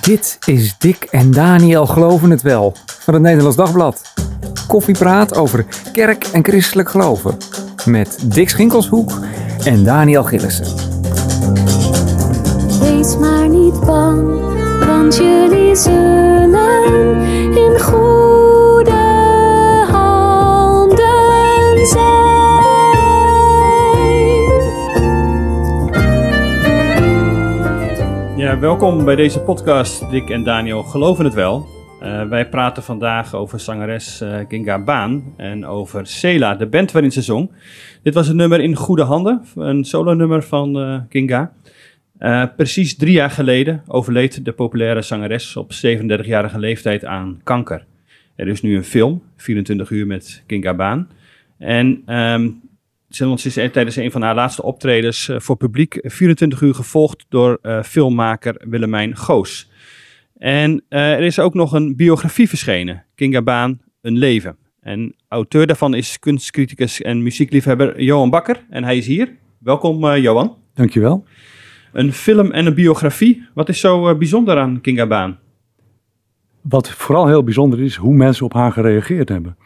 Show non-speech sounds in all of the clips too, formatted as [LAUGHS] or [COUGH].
Dit is Dick en Daniel Geloven het Wel van het Nederlands Dagblad. Koffiepraat over kerk en christelijk geloven. Met Dick Schinkelshoek en Daniel Gillissen. Wees maar niet bang, want jullie zullen in goede welkom bij deze podcast. Dick en Daniel geloven het wel. Eh, wij praten vandaag over zangeres eh Ginga Baan en over Sela, de band waarin ze zong. Dit was een nummer in goede handen, een solonummer van eh Ginga. Precies drie jaar geleden overleed de populaire zangeres op 37-jarige leeftijd aan kanker. Er is nu een film, 24 uur met Ginga Baan. En ehm ze is tijdens een van haar laatste optredens eh, voor publiek 24 uur gevolgd door eh, filmmaker Willemijn Goos. En eh, er is ook nog een biografie verschenen, Kinga Baan, Een Leven. En auteur daarvan is kunstcriticus en muziekliefhebber Johan Bakker. En hij is hier. Welkom Johan. Dankjewel. Een film en een biografie. Wat is zo bijzonder aan Kinga Baan? Wat vooral heel bijzonder is, hoe mensen op haar gereageerd hebben.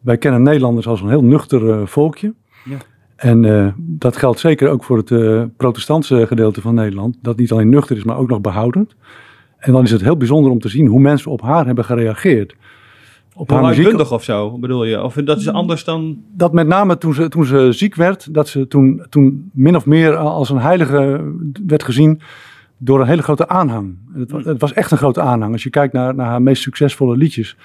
Wij kennen Nederlanders als een heel nuchter volkje. Ja. En eh, dat geldt zeker ook voor het eh, protestantse gedeelte van Nederland. Dat niet alleen nuchter is, maar ook nog behoudend. En dan is het heel bijzonder om te zien hoe mensen op haar hebben gereageerd. Op haar muziek. of zo, bedoel je? Of dat is anders dan... Dat met name toen ze, toen ze ziek werd, dat ze toen, toen min of meer als een heilige werd gezien door een hele grote aanhang. Het, wa- het was echt een grote aanhang. Als je kijkt naar, naar haar meest succesvolle liedjes,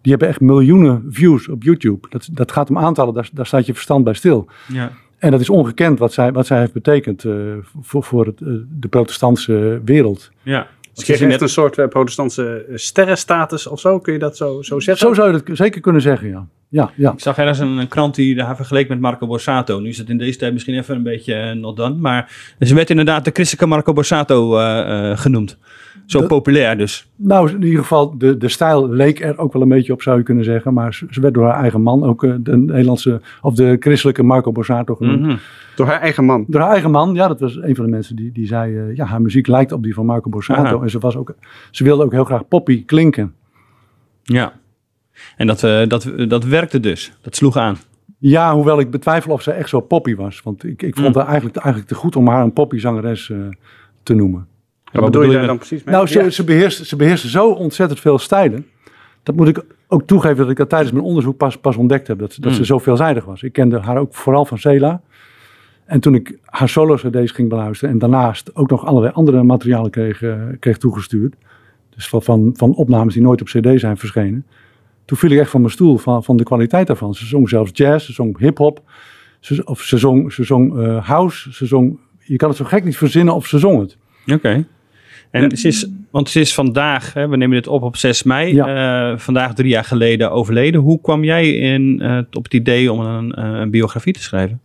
die hebben echt miljoenen views op YouTube. Dat, dat gaat om aantallen, daar, daar staat je verstand bij stil. Ja. En dat is ongekend wat zij, wat zij heeft betekend eh, voor, voor het, eh, de protestantse wereld. ja. Ze kreeg echt een soort eh, protestantse sterrenstatus of zo, kun je dat zo, zo zeggen? Zo zou je het zeker kunnen zeggen, ja. Ja, ja. Ik zag ergens een, een krant die haar vergeleek met Marco Borsato. Nu is het in deze tijd misschien even een beetje uh, not done. Maar ze werd inderdaad de christelijke Marco Borsato eh, eh, genoemd. Zo Dat- populair dus. Nou, in ieder geval, de, de stijl leek er ook wel een beetje op, zou je kunnen zeggen. Maar ze, ze werd door haar eigen man, ook eh, de Nederlandse, of de christelijke Marco Borsato genoemd. Mhm. Door haar eigen man. Door haar eigen man, ja, dat was een van de mensen die, die zei, eh, ja, haar muziek lijkt op die van Marco Borsato. Aha. En ze, was ook, ze wilde ook heel graag poppy klinken. Ja. En dat, eh, dat, dat werkte dus. Dat sloeg aan. Ja, hoewel ik betwijfel of ze echt zo poppy was. Want ik, ik vond Mm. haar eigenlijk, eigenlijk te goed om haar een poppyzangeres eh te noemen. Wat bedoel je daar dan precies mee? Nou, ze, Ja. ze, beheerst, ze beheerste zo ontzettend veel stijlen. Dat moet ik ook toegeven dat ik dat tijdens mijn onderzoek pas, pas ontdekt heb. Dat, ze- dat ze Mm. zo veelzijdig was. Ik kende haar ook vooral van Cela. En toen ik haar solo-cd's ging beluisteren... en daarnaast ook nog allerlei andere materialen kreeg, eh, kreeg toegestuurd... dus van, van, van opnames die nooit op cd zijn verschenen... toen viel ik echt van mijn stoel van, van de kwaliteit daarvan. Ze zong zelfs jazz, ze zong hip-hop... Ze, of ze zong, ze zong eh, house, ze zong... Je kan het zo gek niet verzinnen of ze zong het. Oké. En ze is, want ze is vandaag, hè, we nemen dit op op 6 mei, eh, vandaag drie jaar geleden overleden. Hoe kwam jij in, eh, op het idee om een, eh, een biografie te schrijven?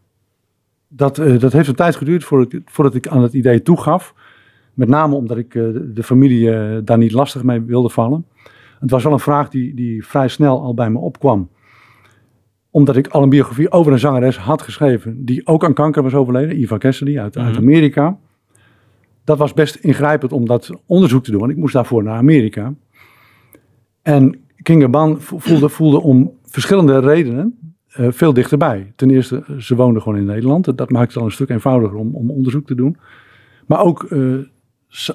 Dat, dat heeft een tijd geduurd voordat, ik- voordat ik aan het idee toegaf. Met name omdat ik de, familie daar niet lastig mee wilde vallen. Het was wel een vraag die, die vrij snel al bij me opkwam. Omdat ik al een biografie over een zangeres had geschreven. die ook aan kanker was overleden. Eva Cassidy uit, uit Mhm. Amerika. Dat was best ingrijpend om dat onderzoek te doen. Want ik moest daarvoor naar Amerika. En Kinga Ban vo- voelde, voelde om verschillende redenen eh, veel dichterbij. Ten eerste, ze woonde gewoon in Nederland. Dat- maakt het al een stuk eenvoudiger om, om onderzoek te doen. Maar ook, eh,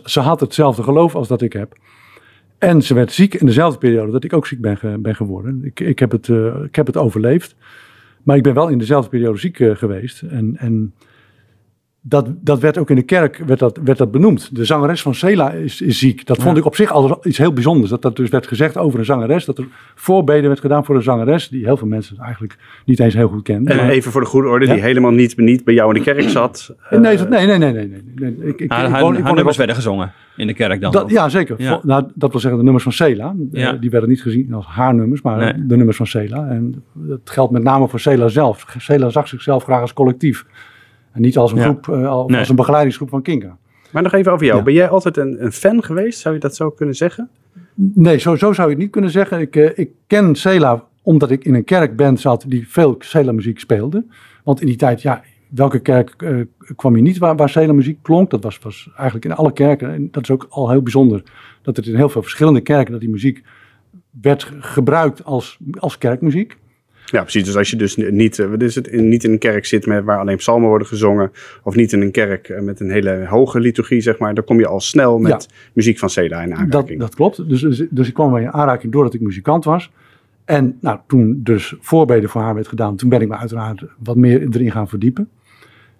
ze, had hetzelfde geloof als dat ik heb. En ze werd ziek in dezelfde periode dat ik ook ziek ben, ben geworden. Ik, ik, heb het, eh, ik heb het overleefd. Maar ik ben wel in dezelfde periode ziek geweest. En, en dat, dat werd ook in de kerk werd dat, werd dat benoemd. De zangeres van Sela is, is ziek. Dat vond Ja. ik op zich al iets heel bijzonders. Dat dat dus werd gezegd over een zangeres. Dat er voorbeden werd gedaan voor een zangeres. Die heel veel mensen eigenlijk niet eens heel goed kenden. En Maar- even voor de goede orde, Ja? die helemaal niet, niet bij jou in de kerk zat. nee, Eh, dat- nee, nee, nee, nee, nee, nee. Ik, ik, Haar, ik haar, woon- ik haar woon nummers er werden gezongen in de kerk dan? Dat, ja, zeker. Ja. Vol- Nou, dat wil zeggen de nummers van Sela. Eh, Ja. die werden niet gezien als haar nummers, maar Nee. de nummers van Sela. En dat geldt met name voor Sela zelf. Sela zag zichzelf graag als collectief. En niet als een Ja. groep, eh, als Nee. een begeleidingsgroep van Kinga. Maar nog even over jou. Ja. Ben jij altijd een, een fan geweest? Zou je dat zo kunnen zeggen? Nee, zo, zo zou je het niet kunnen zeggen. Ik, eh, ik ken Sela omdat ik in een kerkband zat die veel Sela muziek speelde. Want in die tijd, ja, welke kerk eh, kwam je niet waar, waar Sela muziek klonk. Dat was, was eigenlijk in alle kerken. En dat is ook al heel bijzonder. Dat het in heel veel verschillende kerken, dat die muziek werd gebruikt als, als kerkmuziek. Ja, precies. Dus als je dus niet, eh, wat is het, in, niet in een kerk zit met, waar alleen psalmen worden gezongen, of niet in een kerk eh, met een hele hoge liturgie, zeg maar, dan kom je al snel met muziek van Sela in Dat, aanraking. dat klopt. Dus, dus, dus ik kwam bij in aanraking doordat ik muzikant was. En nou, toen dus voorbeden voor haar werd gedaan, toen ben ik me uiteraard wat meer erin gaan verdiepen.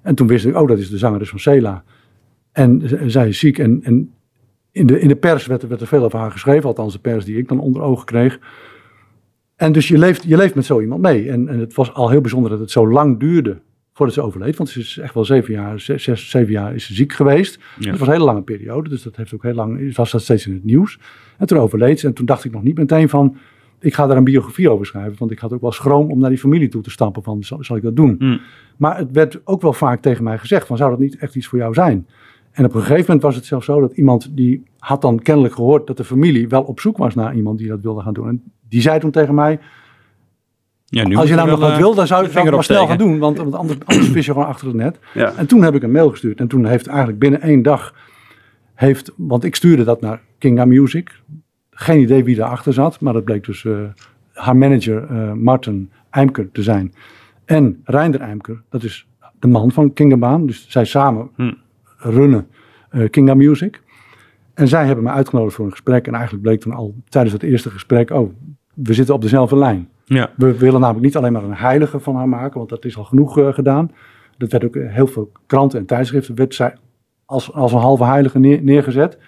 En toen wist ik, oh, dat is de zangeres van Sela. En zij is ziek. En, en in, de, in de pers werd, er- werd er veel over haar geschreven, althans de pers die ik dan onder ogen kreeg. En dus je leeft, je leeft met zo iemand mee. En, en het was al heel bijzonder dat het zo lang duurde voordat ze overleed. Want ze is echt wel zeven jaar, zes, zes, zeven jaar is ze ziek geweest. Ja. Dat was een hele lange periode. Dus dat heeft ook heel lang, was dat steeds in het nieuws. En toen overleed ze. En toen dacht ik nog niet meteen van, ik ga daar een biografie over schrijven. Want ik had ook wel schroom om naar die familie toe te stappen van, zal, zal ik dat doen? Hmm. Maar het werd ook wel vaak tegen mij gezegd van, zou dat niet echt iets voor jou zijn? En op een gegeven moment was het zelfs zo dat iemand die had dan kennelijk gehoord dat de familie wel op zoek was naar iemand die dat wilde gaan doen. En die zei toen tegen mij, Ja, nu als je nou nog wat eh, wil, dan zou je het maar snel gaan doen. Want, want anders, anders vis je gewoon achter het net. Ja. En toen heb ik een mail gestuurd. En toen heeft eigenlijk binnen één dag, heeft, want ik stuurde dat naar Kinga Music. Geen idee wie daarachter zat, maar dat bleek dus eh, haar manager eh, Martin Eimker te zijn. En Reinder Eimker, dat is de man van Kinga Baan. Dus zij samen Hm. runnen eh, Kinga Music. En zij hebben me uitgenodigd voor een gesprek. En eigenlijk bleek toen al tijdens het eerste gesprek, oh, we zitten op dezelfde lijn. Ja. We willen namelijk niet alleen maar een heilige van haar maken, want dat is al genoeg eh, gedaan. Dat werd ook in heel veel kranten en tijdschriften werd zij als, als een halve heilige neer- neergezet.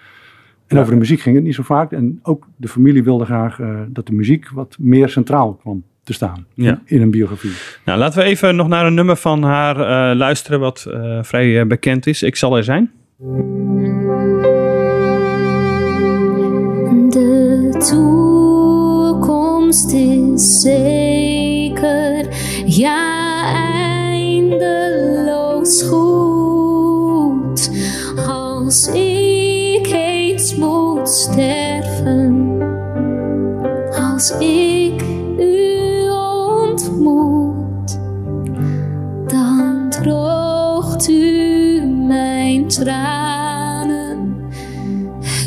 En over de muziek ging het niet zo vaak. En ook de familie wilde graag eh, dat de muziek wat meer centraal kwam te staan Ja. in, in een biografie. Nou, laten we even nog naar een nummer van haar eh, luisteren wat eh, vrij eh, bekend is. Ik zal er zijn. De is zeker, ja eindeloos goed. Als ik eens moet sterven, als ik u ontmoet, dan droogt u mijn tranen.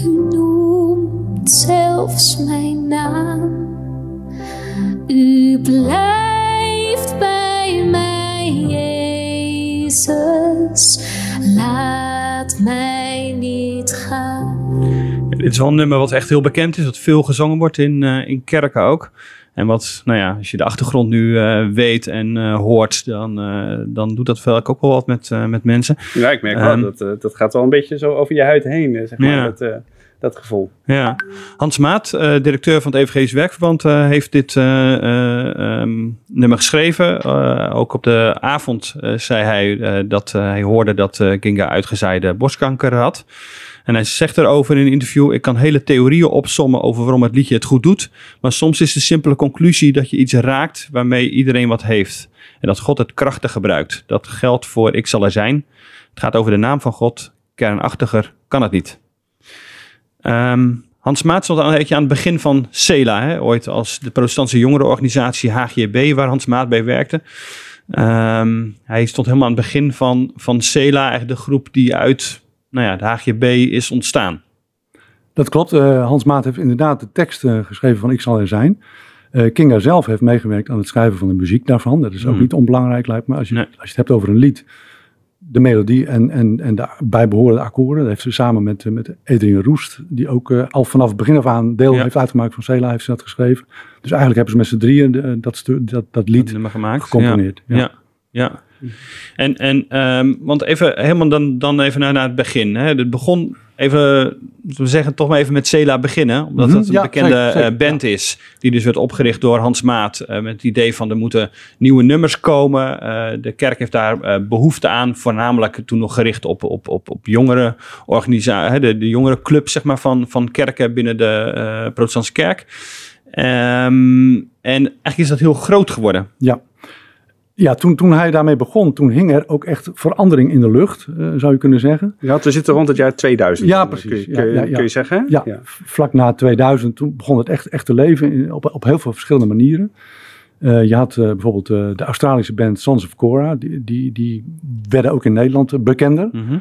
U noemt zelfs mijn naam. Blijft bij mij, Jezus. Laat mij niet gaan. Dit is wel een nummer wat echt heel bekend is, wat veel gezongen wordt in, eh, in kerken ook. En wat, nou ja, als je de achtergrond nu eh, weet en eh, hoort, dan, eh, dan doet dat vaak ook wel wat met, eh, met mensen. Ja, ik merk Ehm, wel, dat, eh, dat gaat wel een beetje zo over je huid heen, zeg maar, Ja. dat, eh, dat gevoel. Ja. Hans Maat, eh, directeur van het Evangelisch Werkverband, eh, heeft dit eh, eh, ehm, nummer geschreven. Ook op de avond zei hij dat hij hoorde dat Ginga uitgezaaide borstkanker had. En hij zegt erover in een interview: Ik kan hele theorieën opsommen over waarom het liedje het goed doet. Maar soms is de simpele conclusie dat je iets raakt waarmee iedereen wat heeft. En dat God het krachtig gebruikt. Dat geldt voor Ik zal er zijn. Het gaat over de naam van God. Kernachtiger kan het niet. Ehm, Hans Maat stond al een beetje aan het begin van CELA, hè, ooit als de protestantse jongerenorganisatie HGB, waar Hans Maat bij werkte. Ehm, hij stond helemaal aan het begin van, van CELA, eigenlijk de groep die uit nou ja, de HGB is ontstaan. Dat klopt. Eh, Hans Maat heeft inderdaad de tekst eh, geschreven van Ik zal er zijn. Eh, Kinga zelf heeft meegewerkt aan het schrijven van de muziek daarvan. Dat is ook Hmm. niet onbelangrijk, lijkt me. Als je, Nee. als je het hebt over een lied, de melodie en, en, en de bijbehorende akkoorden. Dat heeft ze samen met, eh, met Adrien Roest, die ook eh, al vanaf het begin af aan deel Ja. heeft uitgemaakt van Cela, heeft ze dat geschreven. Dus eigenlijk hebben ze met z'n drieën de- dat, stu- dat, dat lied gemaakt. gecomponeerd. Ja. ja. ja. En, en ehm, want even helemaal dan, dan even naar, naar het begin. Hè. Het begon even, we zeggen toch maar even met Cela beginnen. Omdat Mhm, het een ja, bekende zeker, zeker, eh, band is. Die dus werd opgericht door Hans Maat. eh, met het idee van er moeten nieuwe nummers komen. Eh, de kerk heeft daar eh, behoefte aan. Voornamelijk toen nog gericht op, op, op, op jongere organisaties. De, de jongere club zeg maar, van, van kerken binnen de protestantse kerk. Ehm, en eigenlijk is dat heel groot geworden. Ja, ja toen, toen hij daarmee begon, toen hing er ook echt verandering in de lucht, eh, zou je kunnen zeggen. Ja, we zitten rond het jaar 2000. Ja, precies. Kun je, Ja, kun je- ja, ja. kun je zeggen? Ja, vlak na 2000 toen begon het echt, echt te leven in, op, op heel veel verschillende manieren. Eh, je had eh, bijvoorbeeld de Australische band Sons of Cora. Die, die, die werden ook in Nederland bekender. Mhm.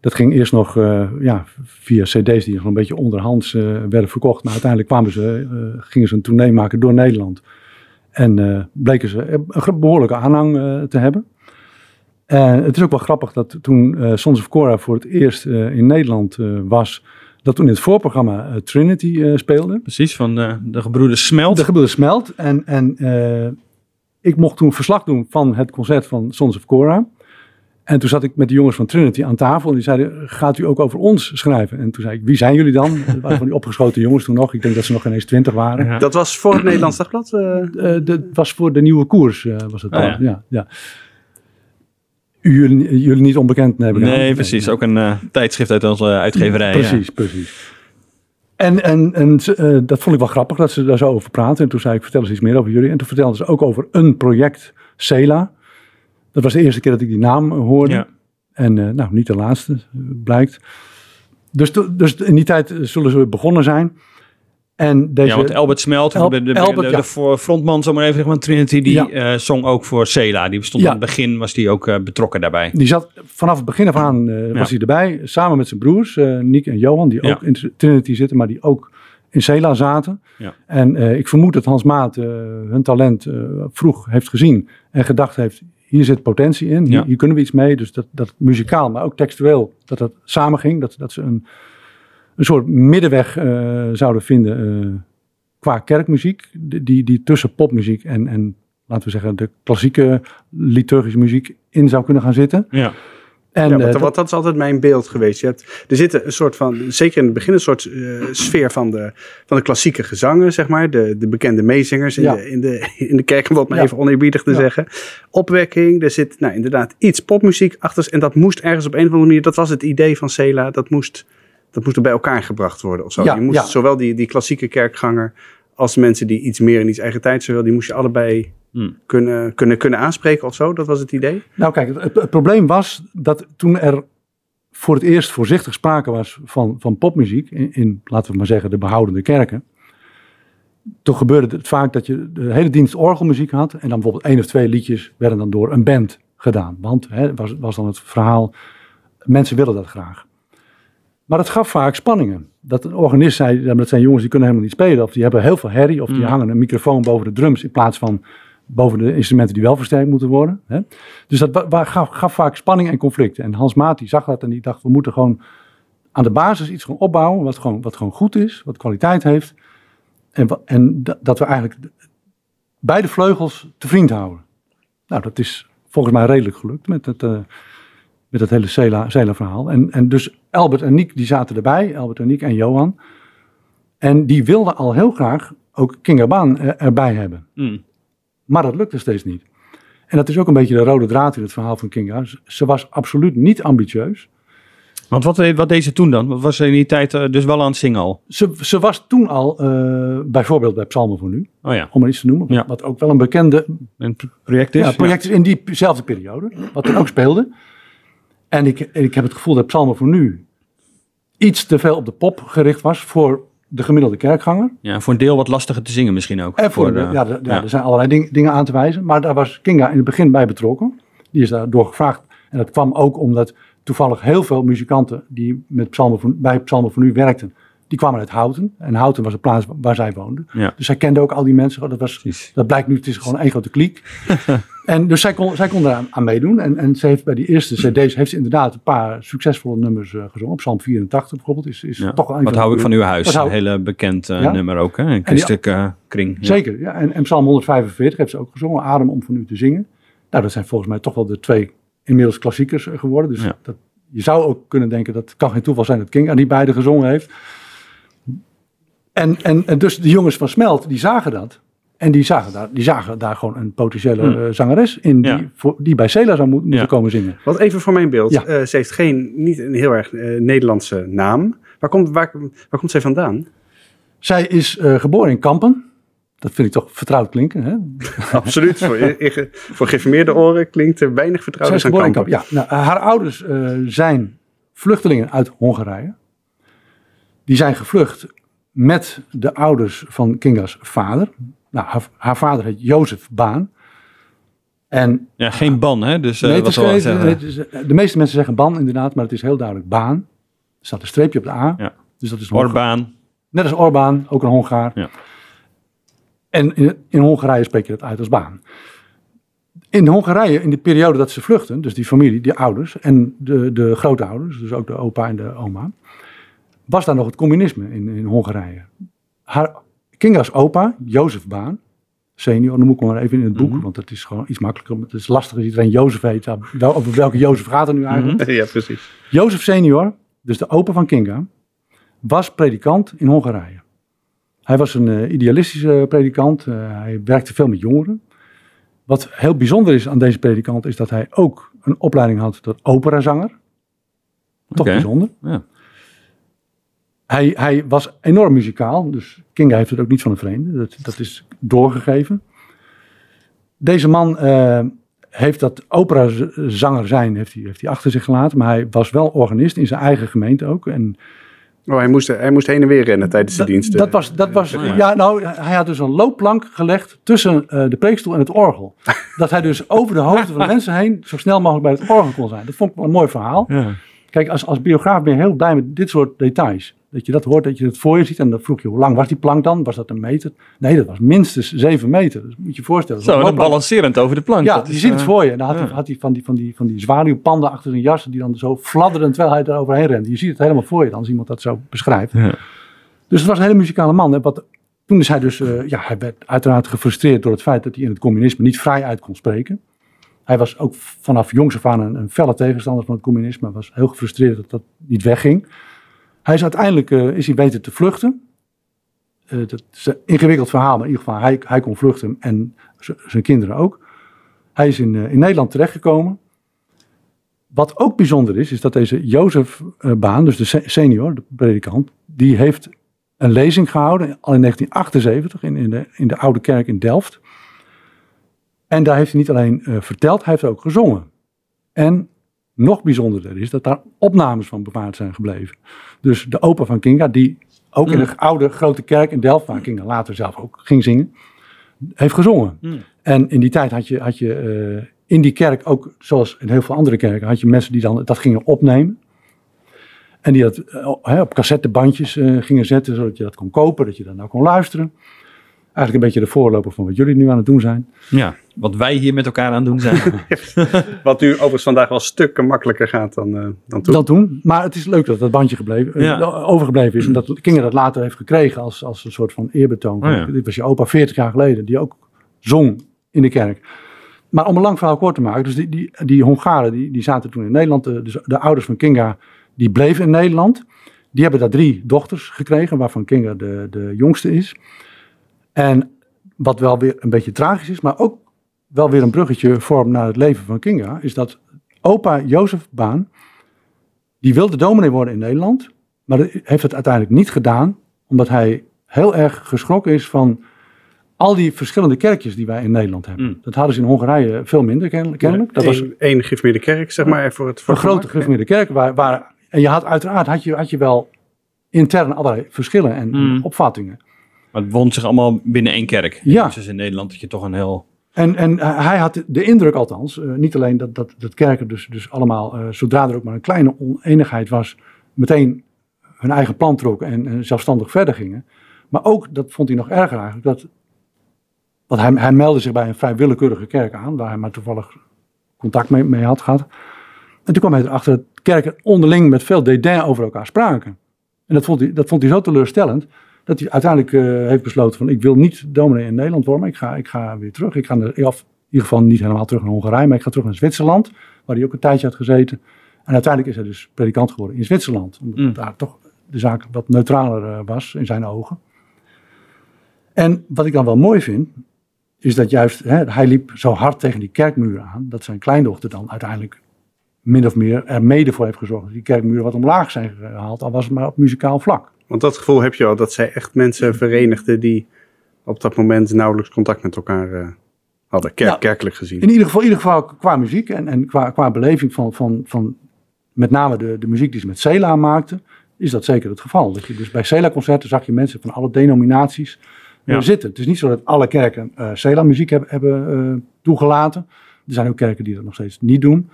Dat ging eerst nog ja, via cd's die nog een beetje onderhands werden verkocht. Maar uiteindelijk kwamen ze, gingen ze een tournee maken door Nederland. En eh, bleken ze een behoorlijke aanhang eh, te hebben. En het is ook wel grappig dat toen eh Sons of Cora voor het eerst in Nederland was... dat toen in het voorprogramma Trinity eh, speelde. Precies, van de, de gebroeders Smelt. De gebeurde smelt. En, en ik mocht toen verslag doen van het concert van Sons of Cora. En toen zat ik met de jongens van Trinity aan tafel. En die zeiden, gaat u ook over ons schrijven? En toen zei ik, wie zijn jullie dan? Dat waren van die opgeschoten jongens toen nog. Ik denk dat ze nog geen eens twintig waren. Ja. Dat was voor het Nederlands Dagblad? eh, Eh, dat was voor de nieuwe koers. eh, was het Ah, dan. ja. ja. Jullie, jullie niet onbekend aan. Nee, precies. Ook een eh, tijdschrift uit onze uitgeverij. ja. Precies, precies. En, en, en dat vond ik wel grappig dat ze daar zo over praten. En toen zei ik, vertel eens iets meer over jullie. En toen vertelden ze ook over een project, Cela. Dat was de eerste keer dat ik die naam hoorde. Ja. En eh, nou, niet de laatste, blijkt. Dus, dus in die tijd zullen ze begonnen zijn. En deze, Ja, want Albert Smelt, El- de, de, de, Albert, de ja. voor- frontman, zomaar even zeggen, van Trinity, die Ja. eh, zong ook voor Cela. Die stond Ja. aan het begin, was die ook eh, betrokken daarbij. die zat vanaf het begin af aan, was hij erbij. Samen met zijn broers, Nick en Johan, die ook in Trinity zitten, maar die ook in Cela zaten. Ja. En ik vermoed dat Hans Maat hun talent vroeg heeft gezien en gedacht heeft, hier zit potentie in, hier, kunnen we iets mee. Dus dat, dat muzikaal, maar ook textueel, dat dat samen ging. Dat, dat ze een, een soort middenweg eh, zouden vinden eh, qua kerkmuziek, die, die, die tussen popmuziek en, en, laten we zeggen, de klassieke liturgische muziek in zou kunnen gaan zitten. Ja. En, ja, eh, want, dat- want dat is altijd mijn beeld geweest. Je hebt, er zit een soort van, zeker in het begin, een soort eh, sfeer van de, van de klassieke gezangen, zeg maar. De, de bekende meezingers in, Ja. de, in, de, [LAUGHS] in de kerk, om wat maar even oneerbiedig te zeggen. Opwekking, er zit nou, inderdaad iets popmuziek achter. En dat moest ergens op een of andere manier, dat was het idee van Cela, dat moest, dat moest er bij elkaar gebracht worden of zo. Je moest zowel die, die klassieke kerkganger als mensen die iets meer in iets eigen tijd zowel, die moest je allebei Hmm. kunnen, kunnen, kunnen aanspreken of zo. Dat was het idee. Nou kijk, het, het probleem was dat toen er voor het eerst voorzichtig sprake was van, van popmuziek, in, in, laten we maar zeggen, de behoudende kerken. Toen gebeurde het vaak dat je de hele dienst orgelmuziek had en dan bijvoorbeeld één of twee liedjes werden dan door een band gedaan. Want hè, was, was dan het verhaal, mensen willen dat graag. Maar het gaf vaak spanningen. Dat een organist zei, dat zijn jongens die kunnen helemaal niet spelen. Of die hebben heel veel herrie. Of die Mm. hangen een microfoon boven de drums in plaats van boven de instrumenten die wel versterkt moeten worden. Hè. Dus dat gaf, vaak spanning en conflicten. En Hans Maat zag dat en die dacht, we moeten gewoon aan de basis iets gaan opbouwen wat gewoon, wat gewoon goed is, wat kwaliteit heeft. En, en da- dat we eigenlijk de- beide vleugels te vriend houden. Nou, dat is volgens mij redelijk gelukt met het, eh, met het hele Cela, Cela verhaal. En, en dus Albert en Niek die zaten erbij, Albert en Niek en Johan. En die wilden al heel graag ook Kinga Baan er- erbij hebben. Hmm. Maar dat lukte steeds niet. En dat is ook een beetje de rode draad in het verhaal van Kinga. Ze- was absoluut niet ambitieus. Want wat, deed- wat deed ze toen dan? Wat was ze in die tijd eh, dus wel aan het zingen al? Ze, ze was toen al, eh, bijvoorbeeld bij Psalmen voor Nu, Oh ja, om maar iets te noemen. Ja. Wat ook wel een bekende een project is. ja, project is in diezelfde periode. Wat toen ook speelde. En ik, ik heb het gevoel dat Psalmen voor Nu iets te veel op de pop gericht was voor de gemiddelde kerkganger. Ja. voor een deel wat lastiger te zingen misschien ook. En voor, de, ja, de- ja, ja. er zijn allerlei ding- dingen aan te wijzen. Maar daar was Kinga in het begin bij betrokken. Die is daardoor gevraagd. En dat kwam ook omdat toevallig heel veel muzikanten die met Psalmen voor, bij Psalmen voor Nu werkten, die kwamen uit Houten. En Houten was de plaats waar zij woonden. Ja. Dus zij kende ook al die mensen. Dat, was, Precies. dat blijkt nu, het is gewoon één grote kliek. [LAUGHS] en dus zij kon, zij kon eraan aan meedoen. En, en ze heeft bij die eerste cd's heeft ze inderdaad een paar succesvolle nummers eh, gezongen. Psalm 84 bijvoorbeeld is, is Ja. toch een Wat hou ik van uw huis? Een hele bekend eh, Ja. nummer ook, hè? Een christelijke kring. Ja. Zeker, ja. En, en Psalm 145 heeft ze ook gezongen, Adem om van u te zingen. Nou, dat zijn volgens mij toch wel de twee inmiddels klassiekers eh, geworden. Dus dat, je zou ook kunnen denken, dat kan geen toeval zijn dat King aan die beide gezongen heeft. En, en, en dus de jongens van Smelt, die zagen dat. En die zagen daar, die zagen daar gewoon een potentiële Hmm. eh, zangeres in die, Ja. voor, die bij Cela zou moet- moeten Ja. komen zingen. Wat even voor mijn beeld. Ja. Eh, ze heeft geen, niet een heel erg eh, Nederlandse naam. Waar komt, waar, waar komt zij vandaan? Zij is eh, geboren in Kampen. Dat vind ik toch vertrouwd klinken. Hè? [LAUGHS] Absoluut. voor, voor geïnformeerde oren klinkt er weinig is aan geboren in Kampen. Kampen. Ja, nou, haar ouders eh, zijn vluchtelingen uit Hongarije. Die zijn gevlucht met de ouders van Kinga's vader. Nou, haar, haar vader heet Jozef Baan. En Ja, geen ban, hè? Dus eh nee, wat is, de meeste mensen zeggen Ban inderdaad, maar het is heel duidelijk Baan. Er staat een streepje op de A. Ja. Dus dat is Orbaan. Net als Orbán, ook een Hongaar. Ja. En in, in Hongarije spreek je dat uit als baan. In Hongarije, in de periode dat ze vluchten, dus die familie, die ouders en de, de grootouders, dus ook de opa en de oma, was daar nog het communisme in, in Hongarije. Haar, Kinga's opa, Jozef Baan, senior, noem ik hem maar even in het boek, want dat is gewoon iets makkelijker. Het is lastig als iedereen Jozef heet. Wel, over welke Jozef gaat het nu eigenlijk? [LAUGHS] ja, precies. Jozef senior, dus de opa van Kinga, was predikant in Hongarije. Hij was een eh, idealistische predikant. eh, hij werkte veel met jongeren. Wat heel bijzonder is aan deze predikant is dat hij ook een opleiding had tot operazanger. Toch bijzonder. Ja. Hij, hij was enorm muzikaal, dus Kinga heeft het ook niet van een vreemde. Dat, dat is doorgegeven. Deze man eh, heeft dat operazanger zijn heeft hij, heeft hij achter zich gelaten, maar hij was wel organist in zijn eigen gemeente ook. En Oh, hij moest, hij moest heen en weer rennen tijdens de dat, diensten. dat was, dat was ja, nou, hij had dus een loopplank gelegd tussen eh, de preekstoel en het orgel. [LAUGHS] dat hij dus over de hoofden van de mensen heen zo snel mogelijk bij het orgel kon zijn. Dat vond ik wel een mooi verhaal. Ja. Kijk, als, als biograaf ben je heel blij met dit soort details. Dat je dat hoort, dat je het voor je ziet. En dan vroeg je, hoe lang was die plank dan? Was dat een meter? Nee, dat was minstens zeven meter. Dus moet je je voorstellen. Zo, dan balancerend over de plank. Ja, Dat je is, ziet het eh, voor je. En dan had, ja. hij, had hij van die, van die, van die zwaluwpanden achter zijn jas, die dan zo fladderend terwijl hij er overheen rent. Je ziet het helemaal voor je dan, als iemand dat zo beschrijft. Ja. Dus het was een hele muzikale man. En wat, toen is hij dus, eh, ja, hij werd uiteraard gefrustreerd door het feit dat hij in het communisme niet vrij uit kon spreken. Hij was ook vanaf jongs af aan een, een felle tegenstander van het communisme. Hij was heel gefrustreerd dat dat niet wegging. Hij is uiteindelijk eh, is hij weten te vluchten. Eh, dat is een ingewikkeld verhaal, maar in ieder geval, hij, hij kon vluchten en zijn kinderen ook. Hij is in, eh, in Nederland terechtgekomen. Wat ook bijzonder is, is dat deze Jozef Baan, dus de se- senior, de predikant, die heeft een lezing gehouden al in 1978 in, in, de, in de Oude Kerk in Delft. En daar heeft hij niet alleen verteld, hij heeft ook gezongen. En nog bijzonderder is dat daar opnames van bewaard zijn gebleven. Dus de opa van Kinga, die ook in de oude grote kerk in Delft, waar Kinga later zelf ook ging zingen, heeft gezongen. Mm. En in die tijd had je, had je eh, in die kerk ook, zoals in heel veel andere kerken, had je mensen die dan dat gingen opnemen. En die dat eh, op cassettebandjes eh, gingen zetten, zodat je dat kon kopen, dat je dan nou kon luisteren. Eigenlijk een beetje de voorloper van wat jullie nu aan het doen zijn. Ja, wat wij hier met elkaar aan doen zijn. [LAUGHS] Wat nu overigens vandaag wel stukken makkelijker gaat dan, eh, dan toen. Dat doen. Maar het is leuk dat dat bandje gebleven, eh, overgebleven is. En dat Kinger dat later heeft gekregen als, als een soort van eerbetoon. Oh ja. Dit was je opa 40 jaar geleden, die ook zong in de kerk. Maar om een lang verhaal kort te maken. Dus die, die, die Hongaren die, die zaten toen in Nederland. De, dus de ouders van Kinga die bleven in Nederland. Die hebben daar drie dochters gekregen, waarvan Kinga de, de jongste is. En wat wel weer een beetje tragisch is, maar ook wel weer een bruggetje vormt naar het leven van Kinga, is dat opa Jozef Baan, die wilde dominee worden in Nederland, maar heeft het uiteindelijk niet gedaan, omdat hij heel erg geschrokken is van al die verschillende kerkjes die wij in Nederland hebben. Mm. Dat hadden ze in Hongarije veel minder ken- kennelijk. Dat was één gereformeerde kerk, zeg maar, voor het voor een grote gereformeerde kerk. Waar, waar, en je had uiteraard had je, had je wel intern allerlei verschillen en Mm. opvattingen. Maar het wond zich allemaal binnen één kerk. Ja. Dus in Nederland dat je toch een heel... En, en eh, hij had de indruk althans, eh, niet alleen dat, dat, dat kerken dus, dus allemaal, eh, zodra er ook maar een kleine oneenigheid was, meteen hun eigen plan trokken en, en zelfstandig verder gingen. Maar ook, dat vond hij nog erger eigenlijk, dat, want hij, hij meldde zich bij een vrij willekeurige kerk aan, waar hij maar toevallig contact mee, mee had gehad. En toen kwam hij erachter dat kerken onderling met veel dédain over elkaar spraken. En dat vond hij, dat vond hij zo teleurstellend, dat hij uiteindelijk eh, heeft besloten van ik wil niet dominee in Nederland worden, ik ga, ik ga weer terug. Ik ga naar, of in ieder geval niet helemaal terug naar Hongarije, maar ik ga terug naar Zwitserland, waar hij ook een tijdje had gezeten. En uiteindelijk is hij dus predikant geworden in Zwitserland, omdat Mm. daar toch de zaak wat neutraler eh, was in zijn ogen. En wat ik dan wel mooi vind, is dat juist, hè, hij liep zo hard tegen die kerkmuren aan, dat zijn kleindochter dan uiteindelijk min of meer er mede voor heeft gezorgd dat die kerkmuren wat omlaag zijn gehaald, al was het maar op muzikaal vlak. Want dat gevoel heb je al, dat zij echt mensen verenigden die op dat moment nauwelijks contact met elkaar eh, hadden, kerk, Ja. kerkelijk gezien. In ieder geval, in ieder geval qua muziek en, en qua, qua beleving van, van, van met name de, de muziek die ze met Cela maakten, is dat zeker het geval. Dat je dus bij Cela-concerten zag je mensen van alle denominaties Ja. zitten. Het is niet zo dat alle kerken eh Sela muziek hebben, hebben eh, toegelaten. Er zijn ook kerken die dat nog steeds niet doen.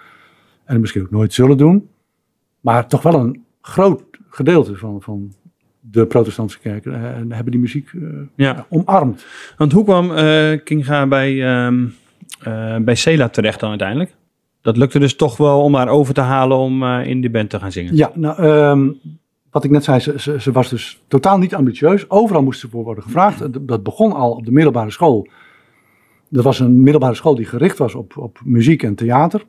En misschien ook nooit zullen doen. Maar toch wel een groot gedeelte van, van de protestantse kerken eh, hebben die muziek eh, Ja. omarmd. Want hoe kwam eh, Kinga bij, ehm eh, bij Sela terecht dan uiteindelijk? Dat lukte dus toch wel om haar over te halen om in die band te gaan zingen. Ja, nou, ehm, wat ik net zei, ze, ze, ze was dus totaal niet ambitieus. Overal moest ze voor worden gevraagd. Dat- Dat begon al op de middelbare school. Dat was een middelbare school die gericht was op, op muziek en theater.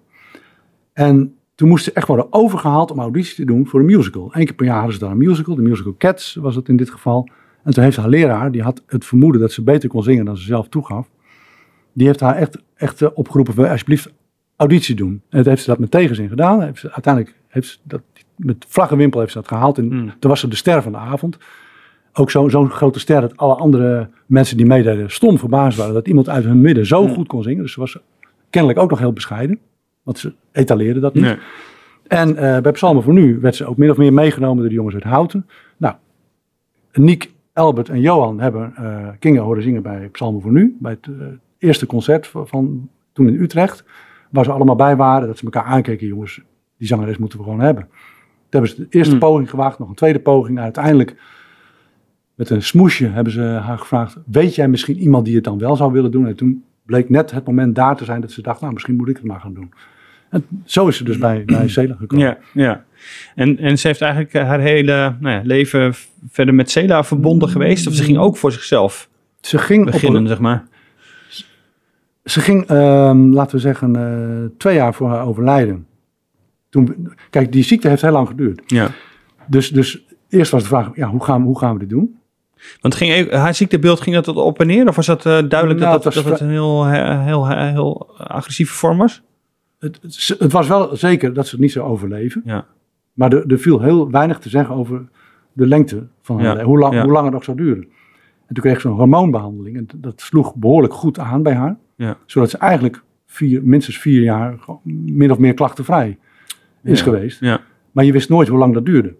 En toen moest ze echt worden overgehaald om auditie te doen voor een musical. Eén keer per jaar hadden ze daar een musical. De musical Cats was het in dit geval. En toen heeft haar leraar, die had het vermoeden dat ze beter kon zingen dan ze zelf toegaf. Die heeft haar echt, echt eh, opgeroepen, wil je alsjeblieft auditie doen. En dat heeft ze dat met tegenzin gedaan. Heeft ze, uiteindelijk heeft ze dat met vlag en wimpel heeft ze dat gehaald. En Hmm. toen was ze de ster van de avond. Ook zo- zo'n grote ster dat alle andere mensen die meededen stom verbaasd waren. Dat iemand uit hun midden zo Hmm. goed kon zingen. Dus ze was kennelijk ook nog heel bescheiden. Want ze etaleerde dat niet. Nee. En eh, bij Psalmen voor Nu werd ze ook min of meer meegenomen door de jongens uit Houten. Nou, Niek, Albert en Johan hebben eh Kinga horen zingen bij Psalmen voor Nu. Bij het eh, eerste concert van, van toen in Utrecht. Waar ze allemaal bij waren. Dat ze elkaar aankeken, jongens, die zangeres moeten we gewoon hebben. Toen hebben ze de eerste Hmm. poging gewaagd, nog een tweede poging. En uiteindelijk, met een smoesje, hebben ze haar gevraagd... weet jij misschien iemand die het dan wel zou willen doen? En toen bleek net het moment daar te zijn dat ze dacht... nou, misschien moet ik het maar gaan doen. En zo is ze dus bij, bij Cela gekomen. Ja, ja. En, en ze heeft eigenlijk eh, haar hele nou ja, leven verder met Sela verbonden geweest. Of ze ging ook voor zichzelf Ze ging, beginnen, een- zeg maar. ze ging ehm, laten we zeggen, eh, twee jaar voor haar overlijden. Toen, kijk, die ziekte heeft heel lang geduurd. Ja. Dus, dus eerst was de vraag, ja, hoe, gaan, hoe gaan we dit doen? Want ging, even- haar ziektebeeld ging dat op en neer? Of was dat eh, duidelijk Nou, dat, het dat, was dat het een heel, heel, heel, heel agressieve vorm was? Het, het, was wel zeker dat ze het niet zou overleven. Ja. Maar er, er viel heel weinig te zeggen over de lengte van haar Ja, hoe, lang, ja. hoe lang het nog zou duren. En toen kreeg ze een hormoonbehandeling. En dat sloeg behoorlijk goed aan bij haar. Ja. Zodat ze eigenlijk vier, minstens vier jaar min of meer klachtenvrij is geweest. Ja. Maar je wist nooit hoe lang dat duurde.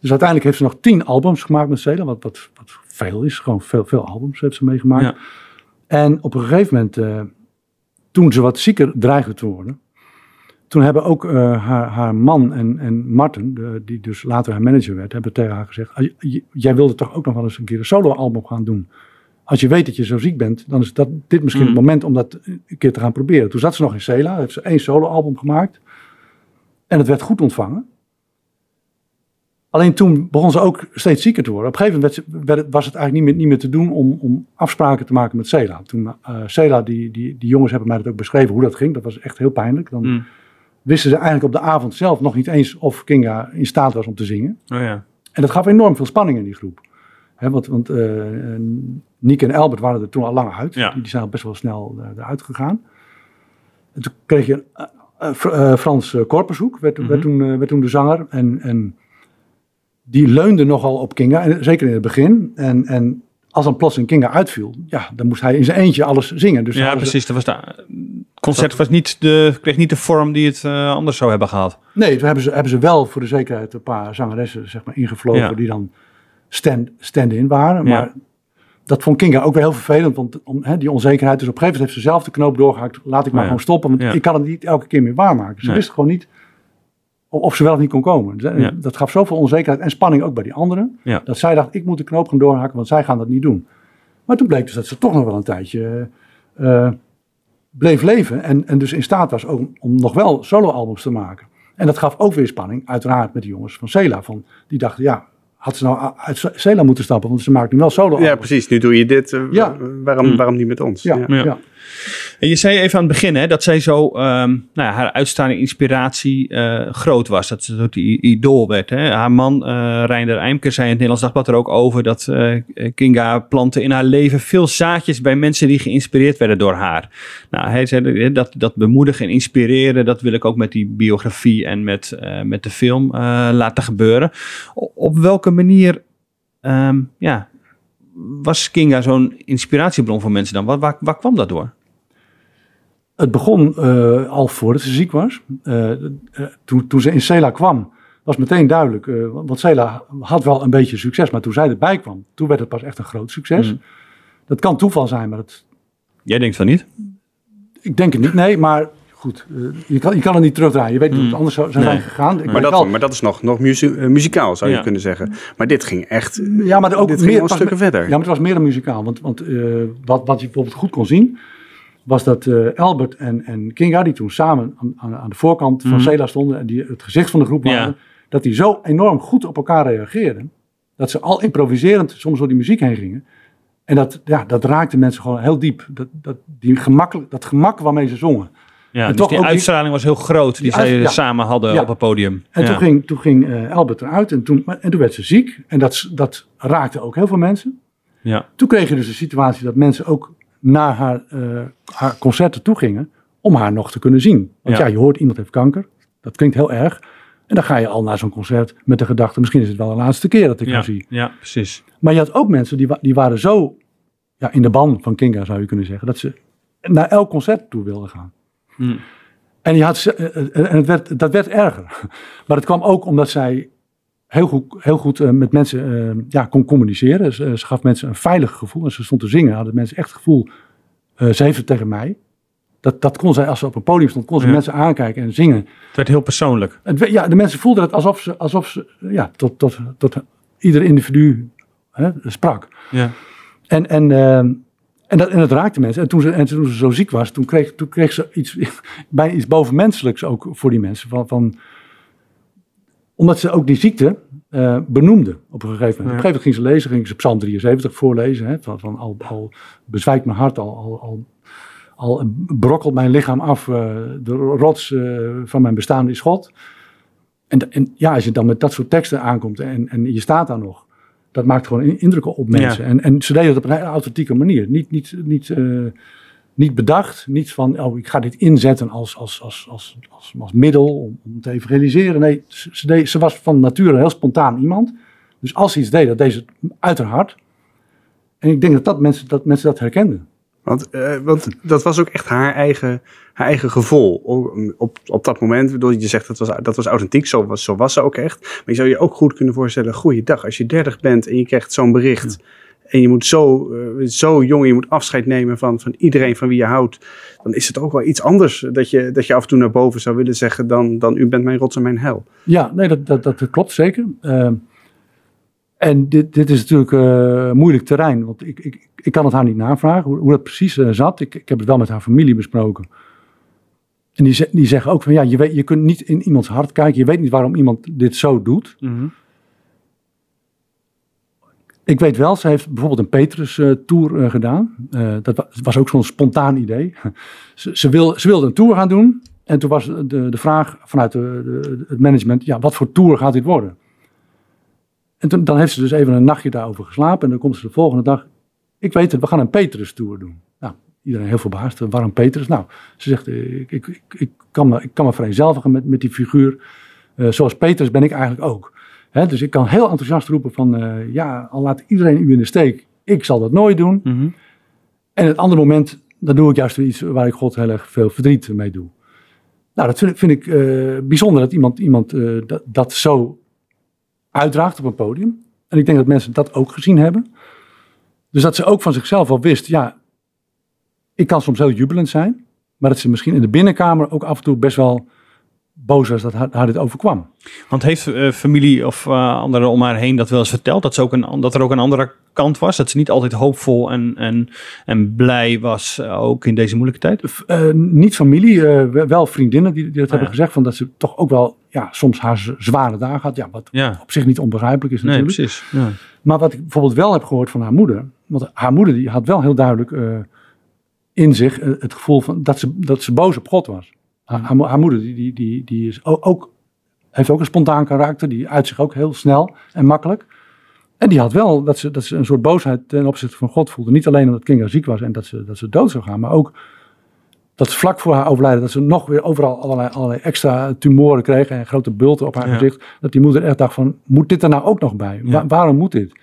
Dus uiteindelijk heeft ze nog tien albums gemaakt met Cela. Wat, wat, wat veel is. Gewoon veel, veel albums heeft ze meegemaakt. En op een gegeven moment, eh, toen ze wat zieker dreigde te worden. Toen hebben ook eh, haar, haar man en, en Martin, de, die dus later haar manager werd, hebben tegen haar gezegd: "Ah, Jij wilde toch ook nog wel eens een keer een solo-album gaan doen? Als je weet dat je zo ziek bent, dan is dat, dit misschien Mm. het moment om dat een keer te gaan proberen. Toen zat ze nog in Cela, heeft ze één solo-album gemaakt. En het werd goed ontvangen. Alleen toen begon ze ook steeds zieker te worden. Op een gegeven moment werd ze- werd het- was het eigenlijk niet meer, niet meer te doen om, om afspraken te maken met Cela. Toen eh Cela, die, die, die jongens hebben mij dat ook beschreven hoe dat ging. Dat was echt heel pijnlijk. Dan Mm. Wisten ze eigenlijk op de avond zelf nog niet eens of Kinga in staat was om te zingen. Oh ja. En dat gaf enorm veel spanning in die groep. Hè, want want eh, Niek en Albert waren er toen al lang uit. Ja. Die, zijn al best wel snel eh, eruit gegaan. En toen kreeg je eh, Fr- Frans Korpershoek, werd, Mhm. werd, toen, eh, werd toen de zanger. En, en die leunde nogal op Kinga, en zeker in het begin. En, en als dan plots een Kinga uitviel, ja, dan moest hij in zijn eentje alles zingen. Dus ja, precies. Dat was de, het concert was niet de, kreeg niet de vorm die het eh, anders zou hebben gehad. Nee, toen hebben ze, hebben ze wel voor de zekerheid een paar zangeressen zeg maar, ingevlogen Ja. die dan stand- stand-in waren. Ja. Maar dat vond Kinga ook weer heel vervelend, want om, hè, die onzekerheid. Dus op een gegeven moment heeft ze zelf de knoop doorgehakt. Laat ik maar ja. gewoon stoppen, want ik kan het niet elke keer meer waarmaken. Ze Nee. wist gewoon niet of, ze wel of niet kon komen. Dus, eh. Dat gaf zoveel onzekerheid en spanning ook bij die anderen. Dat zij dacht, ik moet de knoop gaan doorhakken, want zij gaan dat niet doen. Maar toen bleek dus dat ze toch nog wel een tijdje eh, bleef leven. En, en dus in staat was ook om nog wel soloalbums te maken. En dat gaf ook weer spanning, uiteraard met de jongens van Cela. Van, die dachten, ja, had ze nou uit Cela moeten stappen, want ze maakt nu wel soloalbums. Ja, precies. Nu doe je dit. eh, Ja. waarom, Mm. waarom niet met ons? Ja, Ja. ja. Je zei even aan het begin hè, dat zij zo, ehm, nou ja, haar uitstaande inspiratie eh, groot was. Dat ze ook die idool werd. Hè. Haar man, eh Reinder Eimker, zei in het Nederlands Dagblad er ook over dat eh, Kinga plantte in haar leven veel zaadjes bij mensen die geïnspireerd werden door haar. Nou, hij zei dat, dat bemoedigen en inspireren, dat wil ik ook met die biografie en met, met de film laten gebeuren. Op welke manier ehm, ja, was Kinga zo'n inspiratiebron voor mensen dan? Waar kwam dat door? Het begon eh, al voordat ze ziek was. Eh, eh, toen, toen ze in Cela kwam, was meteen duidelijk. eh, want Cela had wel een beetje succes, maar toen zij erbij kwam, toen werd het pas echt een groot succes. Mm. Dat kan toeval zijn, maar dat, Jij denkt van niet? ik denk het niet. Nee, maar goed, je, kan, je kan het niet terugdraaien. Je weet niet hoe het anders zou, Nee. zijn gegaan. Ik Maar dat, maar dat is nog, nog muzie- muzikaal, zou je kunnen zeggen. Maar dit ging echt ja, maar ook dit ging meer, was- stukken verder. Ja, maar het was meer dan muzikaal. Want, want eh, wat, wat je bijvoorbeeld goed kon zien, was dat eh, Albert en, en Kinga, die toen samen aan, aan, de voorkant van Mhm. Cela stonden en die het gezicht van de groep Ja. waren, dat die zo enorm goed op elkaar reageerden, dat ze al improviserend soms door die muziek heen gingen. En dat, ja, dat raakte mensen gewoon heel diep. Dat, dat, die gemakkelijk, dat gemak waarmee ze zongen. Ja, En dus toch die uitstraling was heel groot die, Die zij ja. samen hadden Ja. op het podium. En ja. toen ging, toen ging eh, Albert eruit en toen, en toen werd ze ziek. En dat, dat raakte ook heel veel mensen. Ja. Toen kreeg je dus de situatie dat mensen ook naar haar, eh, haar concerten toe gingen om haar nog te kunnen zien. Want Ja. ja. je hoort iemand heeft kanker. Dat klinkt heel erg. En dan ga je al naar zo'n concert met de gedachte, misschien is het wel de laatste keer dat ik Ja, haar zie. ja, precies. Maar je had ook mensen die, die waren zo ja, in de ban van Kinga, zou je kunnen zeggen, dat ze naar elk concert toe wilden gaan. Hm. En, je had, eh, eh, en het werd, dat werd erger. [LAUGHS] Maar het kwam ook omdat zij heel goed, heel goed eh, met mensen eh, ja, kon communiceren. Ze, ze gaf mensen een veilig gevoel. En ze stond te zingen, hadden mensen echt het gevoel, eh, ze heeft het tegen mij. Dat, dat kon zij, als ze op een podium stond, kon ze Ja. mensen aankijken en zingen. Het werd heel persoonlijk. Het, ja, de mensen voelden het alsof ze, alsof ze ja, tot, tot, tot ieder individu hè, sprak. Ja. En, en, eh, en, dat, en dat raakte mensen. En toen, ze, en toen ze zo ziek was, toen kreeg, toen kreeg ze iets, [LAUGHS] bijna iets bovenmenselijks ook voor die mensen. Van, van, omdat ze ook die ziekte eh, benoemde op een gegeven moment. Op een gegeven moment ging ze lezen, ging ze Psalm 73 voorlezen. Hè, van, van al, al bezwijkt mijn hart, al, al, al, al brokkelt mijn lichaam af. eh, de rots eh, van mijn bestaan is God. En, en ja, als je dan met dat soort teksten aankomt en, en je staat daar nog. Dat maakt gewoon in- indruk op mensen. Ja. En, en ze deden het op een hele authentieke manier. Niet, niet, niet, niet bedacht. Niet van, oh, ik ga dit inzetten als, als, als, als, als, als middel om, om te evangeliseren. Nee, ze, ze deed, ze was van nature een heel spontaan iemand. Dus als ze iets deed, dat deed ze uit haar hart. En ik denk dat, dat, mensen, dat mensen dat herkenden. Want, eh, want dat was ook echt haar eigen, haar eigen gevoel O- op, op dat moment. Bedoel, je zegt dat was, dat was authentiek, zo was, zo was ze ook echt. Maar je zou je ook goed kunnen voorstellen, goeiedag, als je 30 bent en je krijgt zo'n bericht. En je moet zo, eh, zo jong, je moet afscheid nemen van, van iedereen van wie je houdt. Dan is het ook wel iets anders dat je, dat je af en toe naar boven zou willen zeggen dan, dan u bent mijn rots en mijn hel. Ja, nee, dat, dat, dat klopt zeker. Ehm, en dit, dit is natuurlijk eh, moeilijk terrein, want ik, ik, ik kan het haar niet navragen hoe, hoe dat precies eh, zat. Ik, ik heb het wel met haar familie besproken. En die, ze- die zeggen ook van ja, je, weet, je kunt niet in iemands hart kijken. Je weet niet waarom iemand dit zo doet. Ik weet wel, ze heeft bijvoorbeeld een Petrus-tour gedaan. Eh, dat wa- was ook zo'n spontaan idee. [LAUGHS] ze, ze, wil, ze wilde een tour gaan doen. En toen was de, de vraag vanuit de, het management, ja, wat voor tour gaat dit worden? En dan heeft ze dus even een nachtje daarover geslapen. En dan komt ze de volgende dag, ik weet het, we gaan een Petrus-tour doen. Nou, iedereen heel verbaasd, waarom Petrus? Nou, ze zegt, eh, ik, ik, ik, kan, me, ik me met, met die figuur. Eh, zoals Petrus ben ik eigenlijk ook. Dus ik kan heel enthousiast roepen van, eh, ja, al laat iedereen u in de steek, ik zal dat nooit doen. Mhm. En het andere moment, dan doe ik juist weer iets waar ik God heel erg veel verdriet mee doe. Nou, dat vind, ik- vind ik eh, bijzonder dat iemand, iemand eh, dat, dat zo uitdraagt op een podium. En ik denk dat mensen dat ook gezien hebben. Dus dat ze ook van zichzelf al wist, ja, ik kan soms heel jubelend zijn. Maar dat ze misschien in de binnenkamer ook af en toe best wel boos was dat haar, haar dit overkwam. Want heeft eh, familie of eh, anderen om haar heen dat wel eens verteld? Dat, ze ook een, dat er ook een andere kant was? Dat ze niet altijd hoopvol en, en, en blij was, eh, ook in deze moeilijke tijd? Niet familie, wel vriendinnen die, die dat hebben ja. gezegd. Van dat ze toch ook wel ja, soms haar zware dagen had. Ja, wat Ja, op zich niet onbegrijpelijk is nee, natuurlijk. precies. Ja. Maar wat ik bijvoorbeeld wel heb gehoord van haar moeder. Want haar moeder die had wel heel duidelijk in zich het gevoel van dat ze, dat ze boos op God was. Haar, haar, mo- haar moeder die, die, die, die is ook, ook, heeft ook een spontaan karakter. Die uit zich ook heel snel en makkelijk. En die had wel dat ze, dat ze een soort boosheid ten opzichte van God voelde. Niet alleen omdat Kinga ziek was en dat ze, dat ze dood zou gaan. Maar ook dat ze vlak voor haar overlijden. Dat ze nog weer overal allerlei, allerlei extra tumoren kreeg. En grote bulten op haar Ja. gezicht. Dat die moeder echt dacht van, moet dit er nou ook nog bij? Wa- waarom moet dit?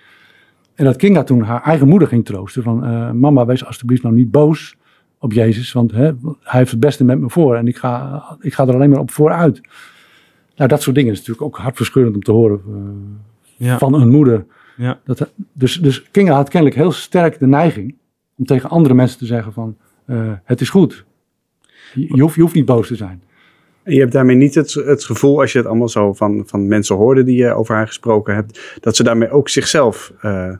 En dat Kinga toen haar eigen moeder ging troosten. Van, eh, mama, wees alsjeblieft nou niet boos op Jezus. Want hè, hij heeft het beste met me voor. En ik ga, ik ga er alleen maar op vooruit. Nou, dat soort dingen is natuurlijk ook hartverscheurend om te horen eh, Ja. van een moeder. Ja. Dat, dus, dus Kinga had kennelijk heel sterk de neiging om tegen andere mensen te zeggen van, eh, het is goed. Je, je hoeft, je hoeft niet boos te zijn. En je hebt daarmee niet het, het gevoel, als je het allemaal zo van, van mensen hoorde die je over haar gesproken hebt, dat ze daarmee ook zichzelf eh,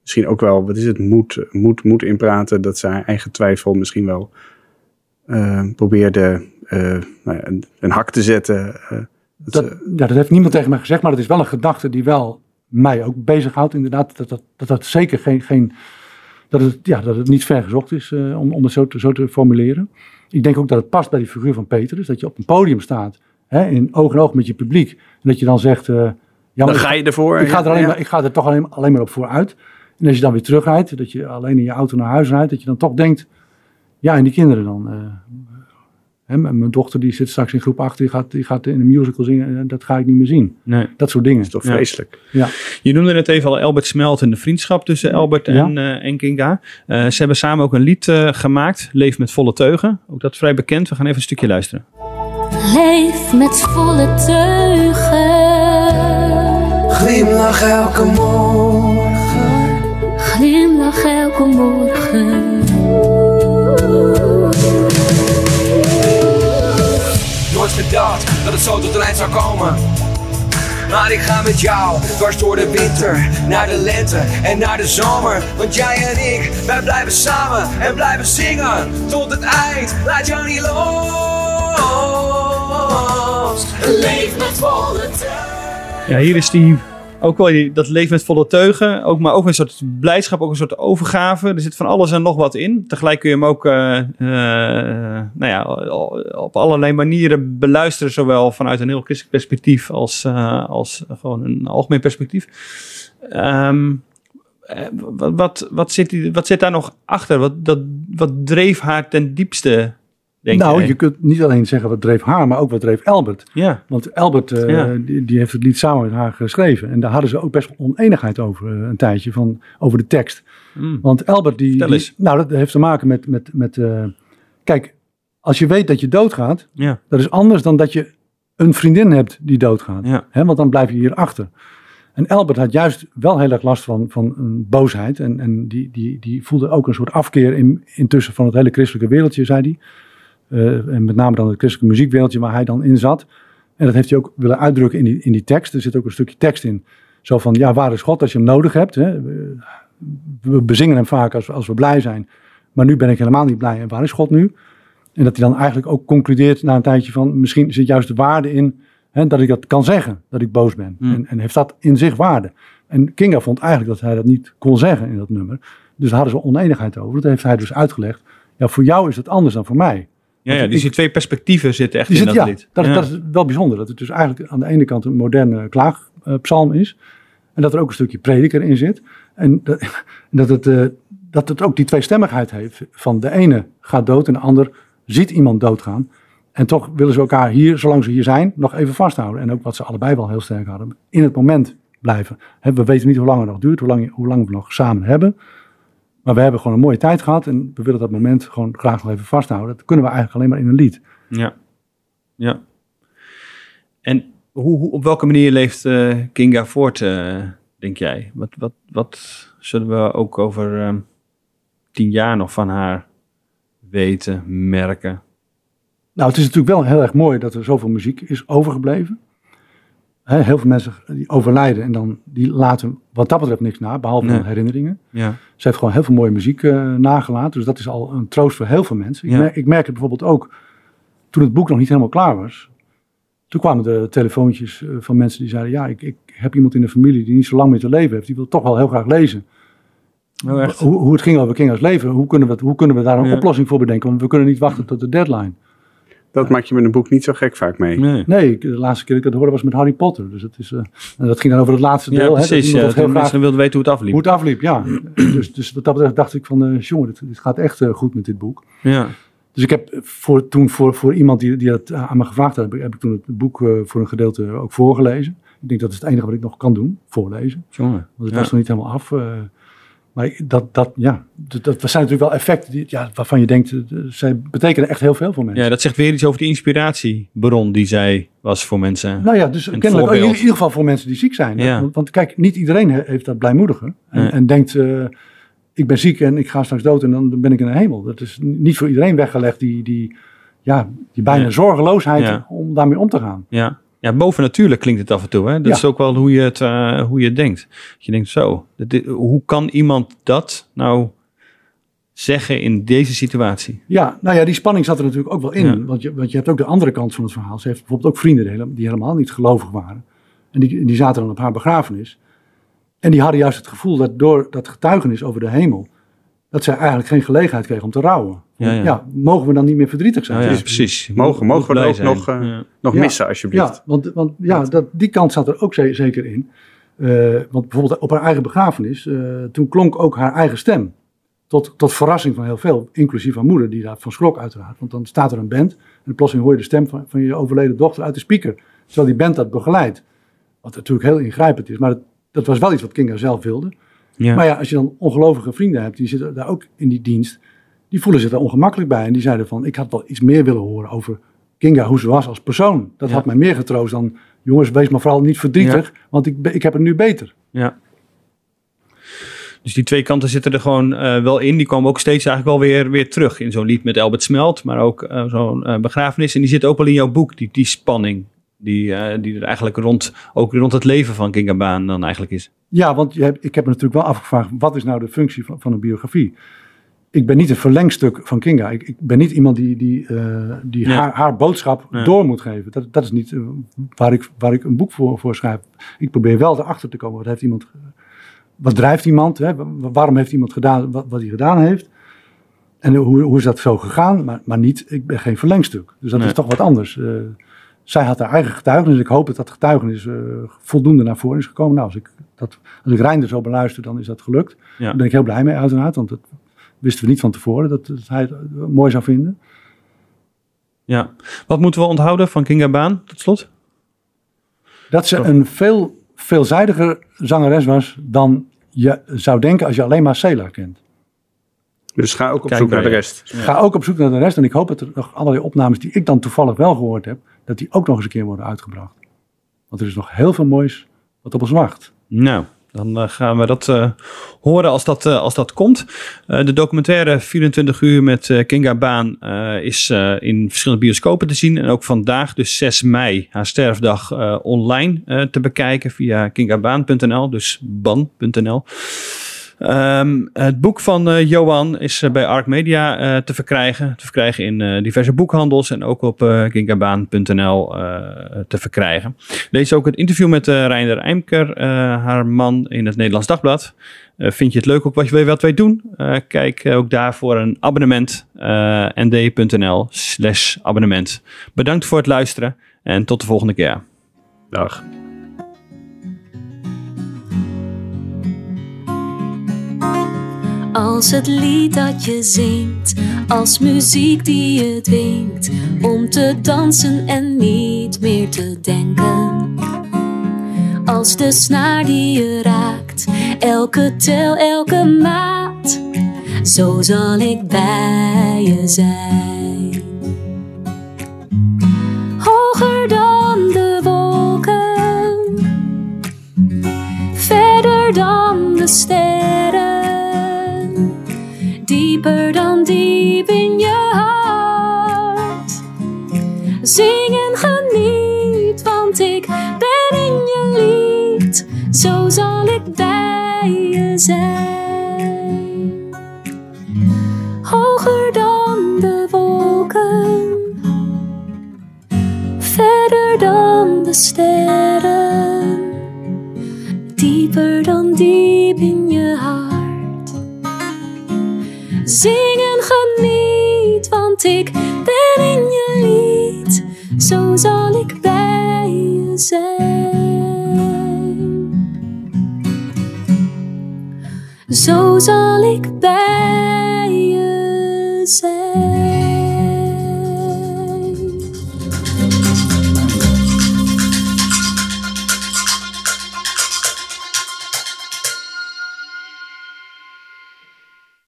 misschien ook wel, wat is het, moet, moet, moet inpraten, dat ze haar eigen twijfel misschien wel eh, probeerde eh, nou een, een hak te zetten. eh, dat ja, dat heeft niemand tegen mij gezegd, maar dat is wel een gedachte die wel mij ook bezighoudt. Inderdaad, dat dat, dat, dat zeker geen, geen dat, het, ja, dat het niet ver gezocht is om, om het zo te, zo te formuleren. Ik denk ook dat het past bij die figuur van Petrus, dat je op een podium staat, hè, in oog in oog met je publiek, en dat je dan zegt, ja, maar dan ga je ervoor. ik, ga er alleen ja. maar, ik ga er toch alleen, alleen maar op vooruit. En als je dan weer terugrijdt, dat je alleen in je auto naar huis rijdt, dat je dan toch denkt, ja, en die kinderen dan. eh, hè, mijn dochter die zit straks in groep 8, die gaat, die gaat in een musical zingen, en dat ga ik niet meer zien. Nee. Dat soort dingen. Dat is toch vreselijk. Ja. Je noemde net even al Albert Smelt en de vriendschap tussen Albert Ja. en, eh en Kinga. Eh, ze hebben samen ook een lied eh, gemaakt, Leef met volle teugen. Ook dat vrij bekend. We gaan even een stukje luisteren. Leef met volle teugen. Glimlach elke morgen. Elke morgen. Nooit gedacht dat het zo tot een eind zou komen. Maar ik ga met jou dwars door de winter, naar de lente en naar de zomer. Want jij en ik, wij blijven samen en blijven zingen tot het eind. Laat jou niet los. Leef met volle Ja, hier is die ook wel die, dat leef met volle teugen. Ook, maar ook een soort blijdschap, ook een soort overgave. Er zit van alles en nog wat in. Tegelijk kun je hem ook eh, eh, nou ja, op allerlei manieren beluisteren. Zowel vanuit een heel christelijk perspectief als, eh, als gewoon een algemeen perspectief. Ehm, eh, wat, wat, zit, wat zit daar nog achter? Wat, dat, wat dreef haar ten diepste, denk nou, jij? je kunt niet alleen zeggen wat dreef haar, maar ook wat dreef Albert. Ja, Want Albert, eh, Ja. die, die heeft het lied samen met haar geschreven. En daar hadden ze ook best wel oneenigheid over eh, een tijdje, van, over de tekst. Mm. Want Albert, die, nou, dat heeft te maken met, met, met eh, kijk, als je weet dat je doodgaat, ja, dat is anders dan dat je een vriendin hebt die doodgaat. ja. Hè, want dan blijf je hier achter. En Albert had juist wel heel erg last van, van een boosheid. En, en die, die, die voelde ook een soort afkeer in, intussen van het hele christelijke wereldje, zei hij. Eh, en met name dan het christelijke muziekwereldje waar hij dan in zat. En dat heeft hij ook willen uitdrukken in die, in die tekst. Er zit ook een stukje tekst in. Zo van, ja, waar is God als je hem nodig hebt? Hè? We, bezingen hem vaak als, als we blij zijn. Maar nu ben ik helemaal niet blij. En waar is God nu? En dat hij dan eigenlijk ook concludeert na een tijdje van... misschien zit juist de waarde in hè, dat ik dat kan zeggen, dat ik boos ben. Hmm. En, en heeft dat in zich waarde? En Kinga vond eigenlijk dat hij dat niet kon zeggen in dat nummer. Dus daar hadden ze oneenigheid over. Dat heeft hij dus uitgelegd. Ja, voor jou is dat anders dan voor mij. Ja, ja, dus die twee perspectieven zitten echt Die in zit, dat ja, lied. dat, Ja. dat is wel bijzonder. Dat het dus eigenlijk aan de ene kant een moderne klaagpsalm is. En dat er ook een stukje prediker in zit. En dat, [LAUGHS] dat, het, eh, dat het ook die tweestemmigheid heeft. Van de ene gaat dood en de ander ziet iemand doodgaan. En toch willen ze elkaar hier, zolang ze hier zijn, nog even vasthouden. En ook wat ze allebei wel heel sterk hadden. In het moment blijven. We weten niet hoe lang het nog duurt, hoe lang, hoe lang we nog samen hebben. Maar we hebben gewoon een mooie tijd gehad. En we willen dat moment gewoon graag nog even vasthouden. Dat kunnen we eigenlijk alleen maar in een lied. Ja. Ja. En hoe, hoe, op welke manier leeft eh, Kinga voort, eh, denk jij? Wat, wat, wat zullen we ook over ehm, tien jaar nog van haar weten, merken? Nou, het is natuurlijk wel heel erg mooi dat er zoveel muziek is overgebleven. Hè, heel veel mensen die overlijden en dan die laten wat dat betreft niks na, behalve Nee. herinneringen. Ja. Ze heeft gewoon heel veel mooie muziek eh, nagelaten, dus dat is al een troost voor heel veel mensen. Ja. Ik, merk, ik merk het bijvoorbeeld ook, toen het boek nog niet helemaal klaar was, toen kwamen de telefoontjes eh, van mensen die zeiden, ja, ik, ik heb iemand in de familie die niet zo lang meer te leven heeft, die wil toch wel heel graag lezen. Oh, echt? Hoe, hoe het ging over Kinga's leven, hoe kunnen we, hoe kunnen we daar een Ja. oplossing voor bedenken, want we kunnen niet wachten tot de deadline. Dat maak je met een boek niet zo gek vaak mee. Nee. De laatste keer dat ik dat hoorde was met Harry Potter. Dus het is, eh, en dat ging dan over het laatste deel. Ja, hè, dat precies. Ja, dat heel toen graag mensen wilden weten hoe het afliep. hoe het afliep, ja. [CLEARS THROAT] dus, dus wat dat betreft dacht ik van, eh, jongen, dit, dit gaat echt eh, goed met dit boek. Ja. Dus ik heb voor, toen voor, voor iemand die, die dat aan me gevraagd had, heb ik, heb ik toen het boek voor een gedeelte ook voorgelezen. Ik denk dat is het enige wat ik nog kan doen, voorlezen. Jongen. Want het Ja. was nog niet helemaal af. Maar dat, dat, ja, dat, dat zijn natuurlijk wel effecten die, ja, waarvan je denkt, eh, zij betekenen echt heel veel voor mensen. Ja, dat zegt weer iets over die inspiratiebron die zij was voor mensen. Nou ja, dus Een kennelijk ook in voorbeeld. ieder geval voor mensen die ziek zijn. Ja. Want, want kijk, niet iedereen he- heeft dat blijmoedige. En, Nee. en denkt, eh, ik ben ziek en ik ga straks dood en dan ben ik in de hemel. Dat is niet voor iedereen weggelegd, die, die, ja, die bijna zorgeloosheid Ja. om daarmee om te gaan. Ja. Ja, bovennatuurlijk klinkt het af en toe. Hè? Dat Ja. is ook wel hoe je het, eh, hoe je het denkt. Dat je denkt, zo, dit- hoe kan iemand dat nou zeggen in deze situatie? Ja, nou ja, die spanning zat er natuurlijk ook wel in. Ja. Want, je, want je hebt ook de andere kant van het verhaal. Ze heeft bijvoorbeeld ook vrienden die helemaal niet gelovig waren. En die, die zaten dan op haar begrafenis. En die hadden juist het gevoel dat door dat getuigenis over de hemel... dat zij eigenlijk geen gelegenheid kregen om te rouwen. Ja, ja. mogen we dan niet meer verdrietig zijn? Ja, Dus- precies. Mogen- mogen we blij ook zijn. nog, eh, Ja. Nog Ja. missen, alsjeblieft. Ja, want, want ja, dat, die kant zat er ook ze- zeker in. Eh, want bijvoorbeeld op haar eigen begrafenis, eh, toen klonk ook haar eigen stem. Tot, tot verrassing van heel veel, inclusief haar moeder, die daarvan schrok uiteraard. Want dan staat er een band en plotseling hoor je de stem van, van je overleden dochter uit de speaker. Terwijl die band dat begeleidt. Wat natuurlijk heel ingrijpend is, maar dat, dat was wel iets wat Kinga zelf wilde. Ja. Maar ja, als je dan ongelovige vrienden hebt, die zitten daar ook in die dienst, die voelen zich daar ongemakkelijk bij. En die zeiden van, ik had wel iets meer willen horen over Kinga, hoe ze was als persoon. Dat Ja. had mij meer getroost dan, jongens, wees maar vooral niet verdrietig, want ik, ik heb het nu beter. Ja. Dus die twee kanten zitten er gewoon eh, wel in. Die komen ook steeds eigenlijk wel weer, weer terug in zo'n lied met Albert Smelt, maar ook eh, zo'n eh, begrafenis. En die zit ook wel in jouw boek, die, die spanning. Die, die er eigenlijk rond, ook rond het leven van Kinga Baan dan eigenlijk is. Ja, want je hebt, ik heb me natuurlijk wel afgevraagd, wat is nou de functie van, van een biografie? Ik ben niet een verlengstuk van Kinga. Ik, ik ben niet iemand die, die, eh, die haar, haar boodschap door moet geven. Dat, dat is niet eh, waar, ik, waar ik een boek voor, voor schrijf. Ik probeer wel erachter te komen. Wat, heeft iemand, wat drijft iemand? Hè? Wa- Waarom heeft iemand gedaan wat, wat hij gedaan heeft? En hoe, hoe is dat zo gegaan? Maar, maar niet, ik ben geen verlengstuk. Dus dat Nee. is toch wat anders. Eh, zij had haar eigen getuigenis. Ik hoop dat dat getuigenis voldoende naar voren is gekomen. Nou, als ik, dat, als ik Reinder zo beluister, dan is dat gelukt. Ja. Daar ben ik heel blij mee, uiteraard. Want dat wisten we niet van tevoren, dat, dat hij het eh, mooi zou vinden. Ja. Wat moeten we onthouden van Kinga Baan, tot slot? Dat ze een veel veelzijdiger zangeres was dan je zou denken als je alleen maar Sela kent. Dus ga ook op Kijk zoek naar de rest. Ga ook op zoek naar de rest. En ik hoop dat er nog allerlei opnames die ik dan toevallig wel gehoord heb, dat die ook nog eens een keer worden uitgebracht. Want er is nog heel veel moois wat op ons wacht. Nou, dan eh, gaan we dat eh, horen als dat, eh, als dat komt. De documentaire 24 uur met Kinga Baan is in verschillende bioscopen te zien. En ook vandaag, dus 6 mei, haar sterfdag, online te bekijken via kingabaan.nl, dus ban.nl. Ehm, het boek van eh, Johan is eh, bij Arc Media eh, te verkrijgen. Te verkrijgen in diverse boekhandels en ook op eh, te verkrijgen. Lees ook het interview met Reinder Eimker, haar man in het Nederlands Dagblad. Vind je het leuk ook wat, je, wat wij doen? Kijk ook daarvoor een abonnement. nd.nl slash abonnement. Bedankt voor het luisteren en tot de volgende keer. Dag. Als het lied dat je zingt, als muziek die je dwingt om te dansen en niet meer te denken. Als de snaar die je raakt, elke tel, elke maat, zo zal ik bij je zijn.